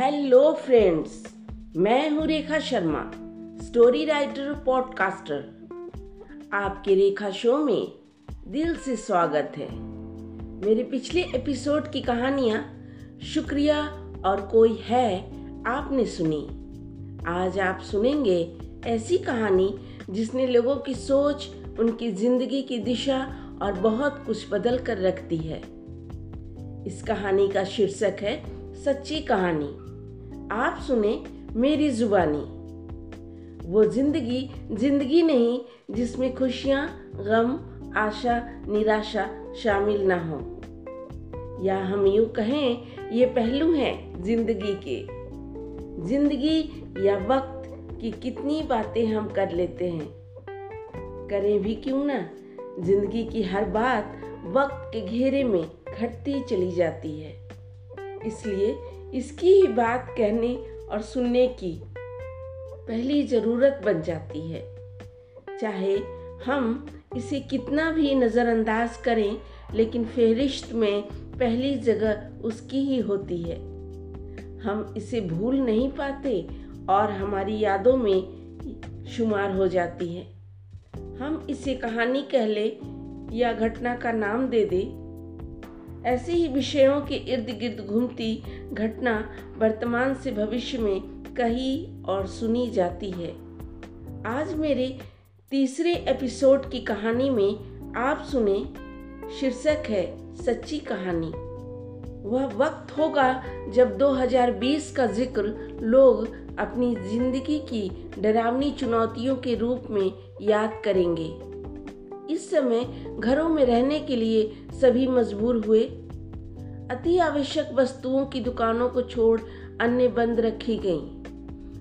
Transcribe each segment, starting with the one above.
Hello friends मैं हूँ Rekha Sharma story writer podcaster आपके रेखा शो में दिल से स्वागत है। मेरे पिछले एपिसोड की कहानियाँ शुक्रिया और कोई है आपने सुनी। आज आप सुनेंगे ऐसी कहानी जिसने लोगों की सोच, उनकी ज़िंदगी की दिशा और बहुत कुछ बदल कर रखती है। इस कहानी का शीर्षक है सच्ची कहानी। आप सुने मेरी जुबानी। वो ज़िंदगी ज़िंदगी नहीं, जिसमें खुशियाँ, गम, आशा, निराशा शामिल ना हो। या हम यूँ कहें, ये पहलू हैं ज़िंदगी के। ज़िंदगी या वक्त की कितनी बातें हम कर लेते हैं। करें भी क्यों ना? ज़िंदगी की हर बात वक्त के घेरे में घटती चली जाती है। इसलिए इसकी ही बात कहने और सुनने की पहली ज़रूरत बन जाती है। चाहे हम इसे कितना भी नज़रअंदाज करें, लेकिन फेरिश्त में पहली जगह उसकी ही होती है। हम इसे भूल नहीं पाते और हमारी यादों में शुमार हो जाती है। हम इसे कहानी कह ले या घटना का नाम दे दे ऐसे ही विषयों के इर्द गिर्द घूमती घटना वर्तमान से भविष्य में कही और सुनी जाती है। आज मेरे तीसरे एपिसोड की कहानी में आप सुने शीर्षक है सच्ची कहानी। वह वक्त होगा जब 2020 का ज़िक्र लोग अपनी ज़िंदगी की डरावनी चुनौतियों के रूप में याद करेंगे। इस समय घरों में रहने के लिए सभी मजबूर हुए। अति आवश्यक वस्तुओं की दुकानों को छोड़ अन्य बंद रखी गईं।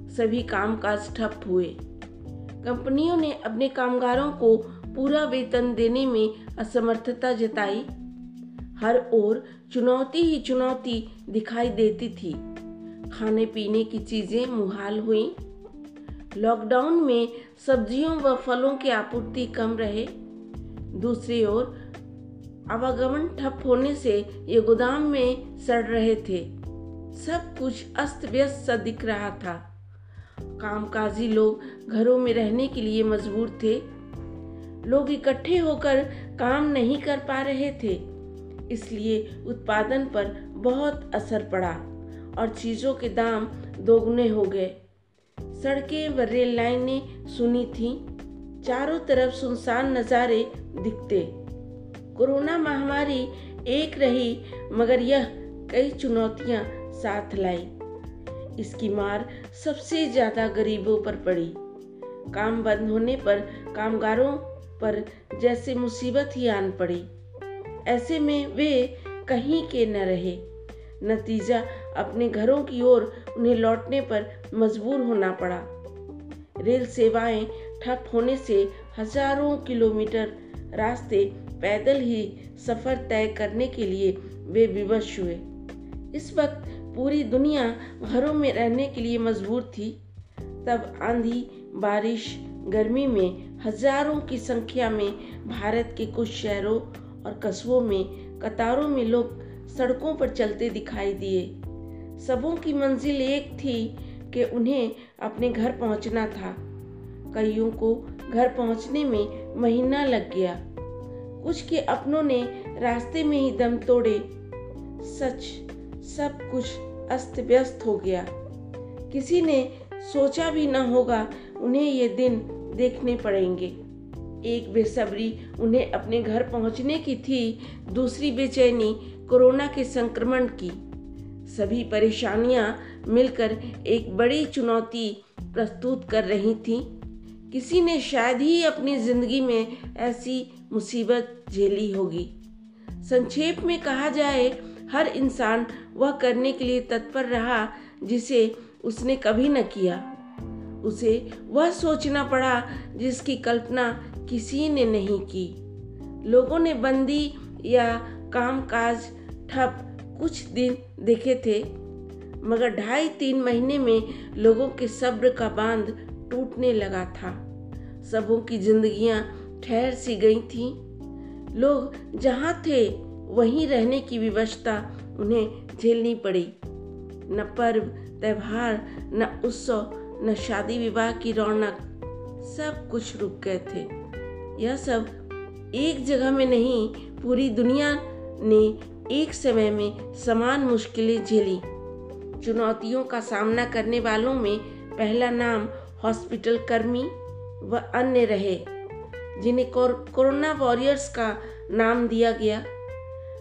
सभी कामकाज ठप हुए। कंपनियों ने अपने कामगारों को पूरा वेतन देने में असमर्थता जताई। हर ओर चुनौती ही चुनौती दिखाई देती थी। खाने पीने की चीज़ें मुहाल हुई। लॉकडाउन में सब्जियों व फलों की आपूर्ति कम रहे। दूसरी ओर, आवागमन ठप होने से ये गोदाम में सड़ रहे थे। सब कुछ अस्त व्यस्त सा दिख रहा था। कामकाजी लोग घरों में रहने के लिए मजबूर थे। लोग इकट्ठे होकर काम नहीं कर पा रहे थे। इसलिए उत्पादन पर बहुत असर पड़ा और चीज़ों के दाम दोगुने हो गए। सड़कें व रेल लाइनें सुनी थीं। चारों तरफ़ सुनसान नज़ारे दिखते। कोरोना महामारी एक रही, मगर यह कई चुनौतियाँ साथ लाई। इसकी मार सबसे ज़्यादा गरीबों पर पड़ी। काम बंद होने पर कामगारों पर जैसे मुसीबत ही आन पड़ी। ऐसे में वे कहीं के न रहे। नतीजा अपने घरों की ओर उन्हें लौटने पर मजबूर होना पड़ा। रेल सेवाएँ ठप होने से हज़ारों किलोमीटर रास्ते पैदल ही सफ़र तय करने के लिए वे विवश हुए। इस वक्त पूरी दुनिया घरों में रहने के लिए मजबूर थी। तब आंधी, बारिश, गर्मी में हज़ारों की संख्या में भारत के कुछ शहरों और कस्बों में कतारों में लोग सड़कों पर चलते दिखाई दिए। सबों की मंजिल एक थी कि उन्हें अपने घर पहुँचना था। कईयों को घर पहुँचने में महीना लग गया। कुछ के अपनों ने रास्ते में ही दम तोड़े। सच, सब कुछ अस्त व्यस्त हो गया। किसी ने सोचा भी न होगा उन्हें ये दिन देखने पड़ेंगे। एक बेसब्री उन्हें अपने घर पहुँचने की थी, दूसरी बेचैनी कोरोना के संक्रमण की। सभी परेशानियाँ मिलकर एक बड़ी चुनौती प्रस्तुत कर रही थीं। किसी ने शायद ही अपनी ज़िंदगी में ऐसी मुसीबत झेली होगी। संक्षेप में कहा जाए, हर इंसान वह करने के लिए तत्पर रहा जिसे उसने कभी न किया। उसे वह सोचना पड़ा जिसकी कल्पना किसी ने नहीं की। लोगों ने बंदी या कामकाज ठप कुछ दिन देखे थे, मगर ढाई तीन महीने में लोगों के सब्र का बाँध टूटने लगा था। सबों की जिंदगियाँ ठहर सी गई थीं। लोग जहाँ थे, वहीं रहने की विवशता उन्हें झेलनी पड़ी। न पर्व, त्यौहार, न उत्सव, न शादी विवाह की रौनक, सब कुछ रुक गए थे। यह सब एक जगह में नहीं, पूरी दुनिया ने एक समय में समान मुश्किलें झेली। चुनौतियों का सामना करने वालों में पहला नाम हॉस्पिटल कर्मी व अन्य रहे, जिन्हें कोरोना वॉरियर्स का नाम दिया गया।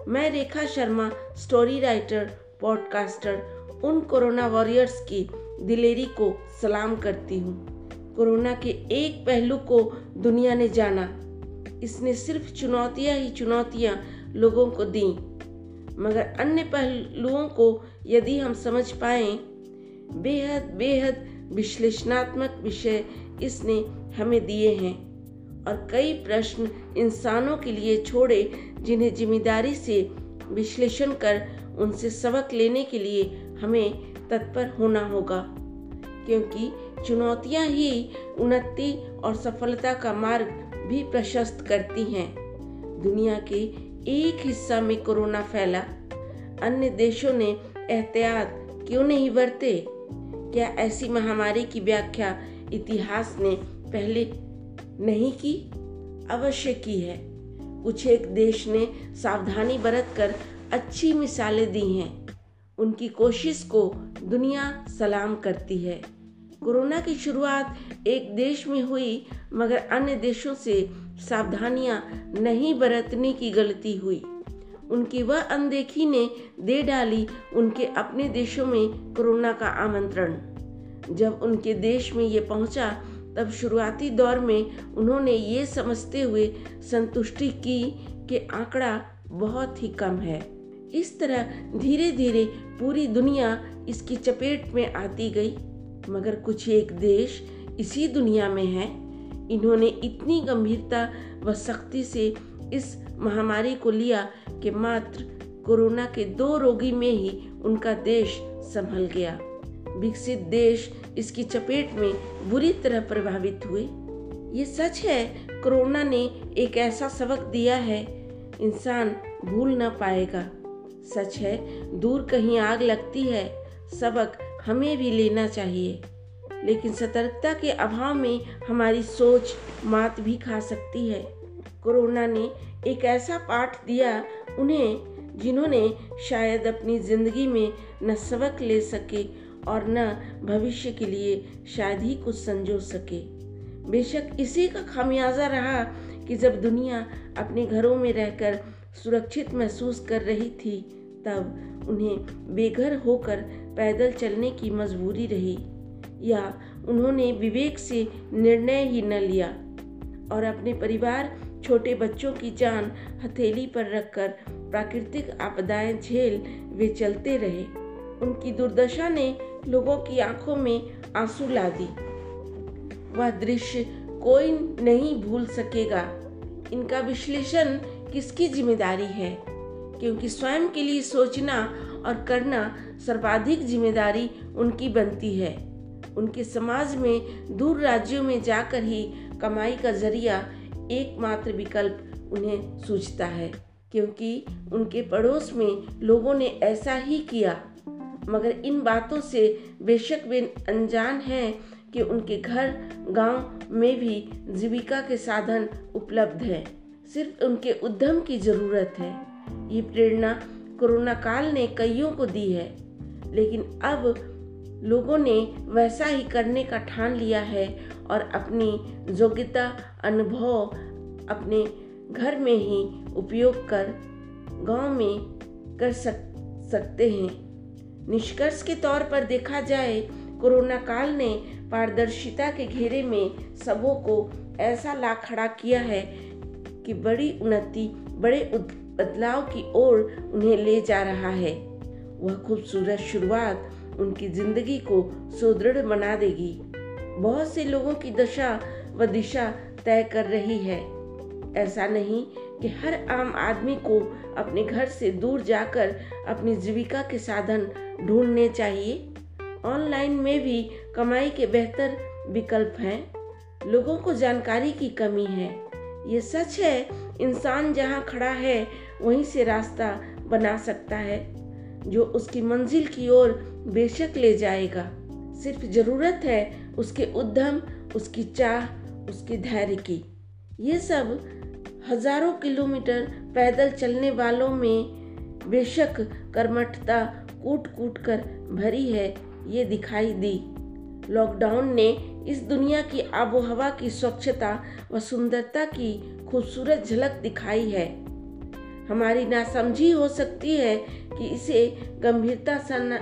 मैं Rekha Sharma, story writer, podcaster, उन कोरोना वॉरियर्स की दिलेरी को सलाम करती हूँ। कोरोना के एक पहलू को दुनिया ने जाना। इसने सिर्फ़ चुनौतियाँ ही चुनौतियाँ लोगों को दी, मगर अन्य पहलुओं को यदि हम समझ पाए, बेहद बेहद विश्लेषणात्मक विषय इसने हमें दिए हैं। और कई प्रश्न इंसानों के लिए छोड़े, जिन्हें ज़िम्मेदारी से विश्लेषण कर उनसे सबक लेने के लिए हमें तत्पर होना होगा। क्योंकि चुनौतियाँ ही उन्नति और सफलता का मार्ग भी प्रशस्त करती हैं। दुनिया के एक हिस्सा में कोरोना फैला। अन्य देशों ने एहतियात क्यों नहीं बरते? क्या ऐसी महामारी की व्याख्या इतिहास ने पहले नहीं की? अवश्य की है। कुछ एक देश ने सावधानी बरत कर अच्छी मिसालें दी हैं। उनकी कोशिश को दुनिया सलाम करती है। कोरोना की शुरुआत एक देश में हुई, मगर अन्य देशों से सावधानियाँ नहीं बरतने की गलती हुई। उनकी वह अनदेखी ने दे डाली उनके अपने देशों में कोरोना का आमंत्रण। जब उनके देश में ये पहुँचा, तब शुरुआती दौर में उन्होंने ये समझते हुए संतुष्टि की कि आंकड़ा बहुत ही कम है। इस तरह धीरे धीरे पूरी दुनिया इसकी चपेट में आती गई। मगर कुछ एक देश इसी दुनिया में है। इन्होंने इतनी गंभीरता व सख्ती से इस महामारी को लिया कि मात्र कोरोना के दो रोगी में ही उनका देश संभल गया। विकसित देश इसकी चपेट में बुरी तरह प्रभावित हुए। ये सच है, कोरोना ने एक ऐसा सबक दिया है, इंसान भूल ना पाएगा। सच है, दूर कहीं आग लगती है, सबक हमें भी लेना चाहिए। लेकिन सतर्कता के अभाव में हमारी सोच मात भी खा सकती है। कोरोना ने एक ऐसा पाठ दिया उन्हें जिन्होंने शायद अपनी ज़िंदगी में न सबक ले सके और न भविष्य के लिए शायद ही कुछ संजो सके। बेशक इसी का खामियाजा रहा कि जब दुनिया अपने घरों में रहकर सुरक्षित महसूस कर रही थी, तब उन्हें बेघर होकर पैदल चलने की मजबूरी रही, या उन्होंने विवेक से निर्णय ही न लिया और अपने परिवार छोटे बच्चों की जान हथेली पर रखकर प्राकृतिक आपदाएँ झेल वे चलते रहे। उनकी दुर्दशा ने लोगों की आँखों में आँसू ला दी वह दृश्य कोई नहीं भूल सकेगा। इनका विश्लेषण किसकी ज़िम्मेदारी है? क्योंकि स्वयं के लिए सोचना और करना सर्वाधिक ज़िम्मेदारी उनकी बनती है। उनके समाज में दूर राज्यों में जाकर ही कमाई का ज़रिया एकमात्र विकल्प उन्हें सूझता है, क्योंकि उनके पड़ोस में लोगों ने ऐसा ही किया। मगर इन बातों से बेशक वे अनजान हैं कि उनके घर, गाँव में भी जीविका के साधन उपलब्ध हैं। सिर्फ़ उनके उद्यम की ज़रूरत है। ये प्रेरणा कोरोना काल ने कईयों को दी है। लेकिन अब लोगों ने वैसा ही करने का ठान लिया है और अपनी योग्यता अनुभव अपने घर में ही उपयोग कर गाँव में कर सक, सकते हैं। निष्कर्ष के तौर पर देखा जाए, कोरोना काल ने पारदर्शिता के घेरे में सबों को ऐसा ला खड़ा किया है कि बड़ी उन्नति, बड़े बदलाव की ओर उन्हें ले जा रहा है। वह खूबसूरत शुरुआत उनकी ज़िंदगी को सुदृढ़ बना देगी। बहुत से लोगों की दशा व दिशा तय कर रही है। ऐसा नहीं कि हर आम आदमी को अपने घर से दूर जाकर अपनी जीविका के साधन ढूँढने चाहिए। ऑनलाइन में भी कमाई के बेहतर विकल्प हैं। लोगों को जानकारी की कमी है। ये सच है, इंसान जहाँ खड़ा है, वहीं से रास्ता बना सकता है, जो उसकी मंजिल की ओर बेशक ले जाएगा। सिर्फ़ ज़रूरत है उसके उद्यम उसकी चाह उसके धैर्य की। ये सब हज़ारों किलोमीटर पैदल चलने वालों में बेशक कर्मठता कूट कूट कर भरी है ये दिखाई दी। लॉकडाउन ने इस दुनिया की आबोहवा की स्वच्छता व सुंदरता की खूबसूरत झलक दिखाई है। हमारी नासमझी हो सकती है कि इसे गंभीरता से न,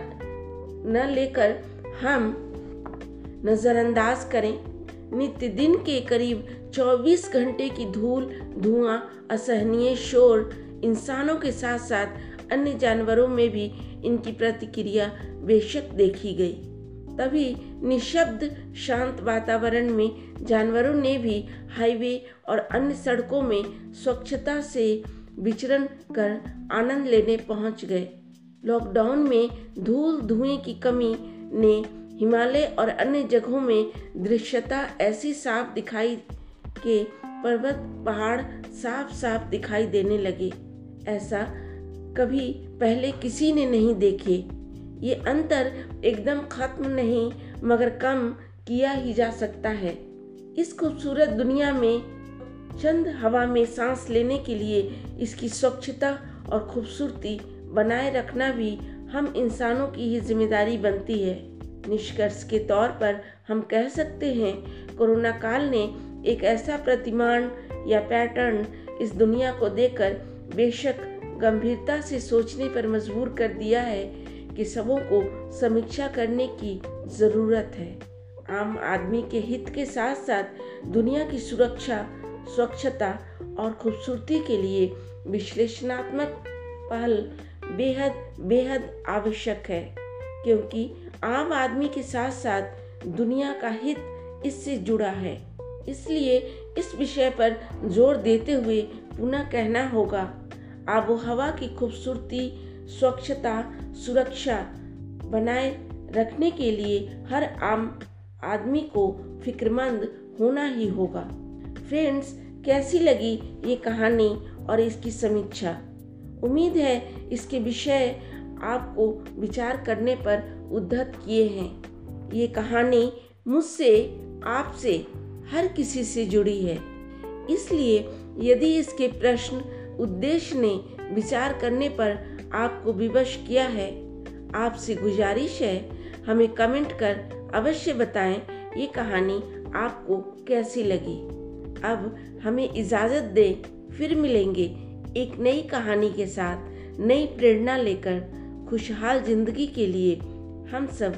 न लेकर हम नज़रअंदाज करें। नित्य दिन के करीब 24 घंटे की धूल, धुआँ, असहनीय शोर, इंसानों के साथ साथ अन्य जानवरों में भी इनकी प्रतिक्रिया बेशक देखी गई। तभी निशब्द, शांत वातावरण में जानवरों ने भी हाईवे और अन्य सड़कों में स्वच्छता से विचरण कर आनंद लेने पहुँच गए। लॉकडाउन में धूल धुएँ की कमी ने हिमालय और अन्य जगहों में दृश्यता ऐसी साफ़ दिखाई के पर्वत पहाड़ साफ़ साफ़ दिखाई देने लगे। ऐसा कभी पहले किसी ने नहीं देखे। ये अंतर एकदम खत्म नहीं, मगर कम किया ही जा सकता है। इस खूबसूरत दुनिया में चंद हवा में सांस लेने के लिए इसकी स्वच्छता और खूबसूरती बनाए रखना भी हम इंसानों की ही ज़िम्मेदारी बनती है। निष्कर्ष के तौर पर हम कह सकते हैं, कोरोना काल ने एक ऐसा प्रतिमान या पैटर्न इस दुनिया को देकर बेशक गंभीरता से सोचने पर मजबूर कर दिया है कि सबों को समीक्षा करने की ज़रूरत है। आम आदमी के हित के साथ साथ दुनिया की सुरक्षा, स्वच्छता और खूबसूरती के लिए विश्लेषणात्मक पहल बेहद बेहद आवश्यक है, क्योंकि आम आदमी के साथ साथ दुनिया का हित इससे जुड़ा है। इसलिए इस विषय पर ज़ोर देते हुए पुनः कहना होगा आबो हवा की खूबसूरती, स्वच्छता, सुरक्षा बनाए रखने के लिए हर आम आदमी को फिक्रमंद होना ही होगा। फ्रेंड्स, कैसी लगी ये कहानी और इसकी समीक्षा? उम्मीद है इसके विषय आपको विचार करने पर उद्धत किए हैं। ये कहानी मुझसे, आपसे, हर किसी से जुड़ी है। इसलिए यदि इसके प्रश्न उद्देश्य ने विचार करने पर आपको विवश किया है, आपसे गुजारिश है, हमें कमेंट कर अवश्य बताएँ ये कहानी आपको कैसी लगी। अब हमें इजाज़त दें, फिर मिलेंगे एक नई कहानी के साथ, नई प्रेरणा लेकर खुशहाल ज़िंदगी के लिए। हम सब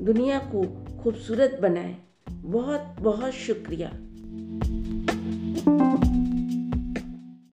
दुनिया को खूबसूरत बनाएँ। बहुत बहुत शुक्रिया।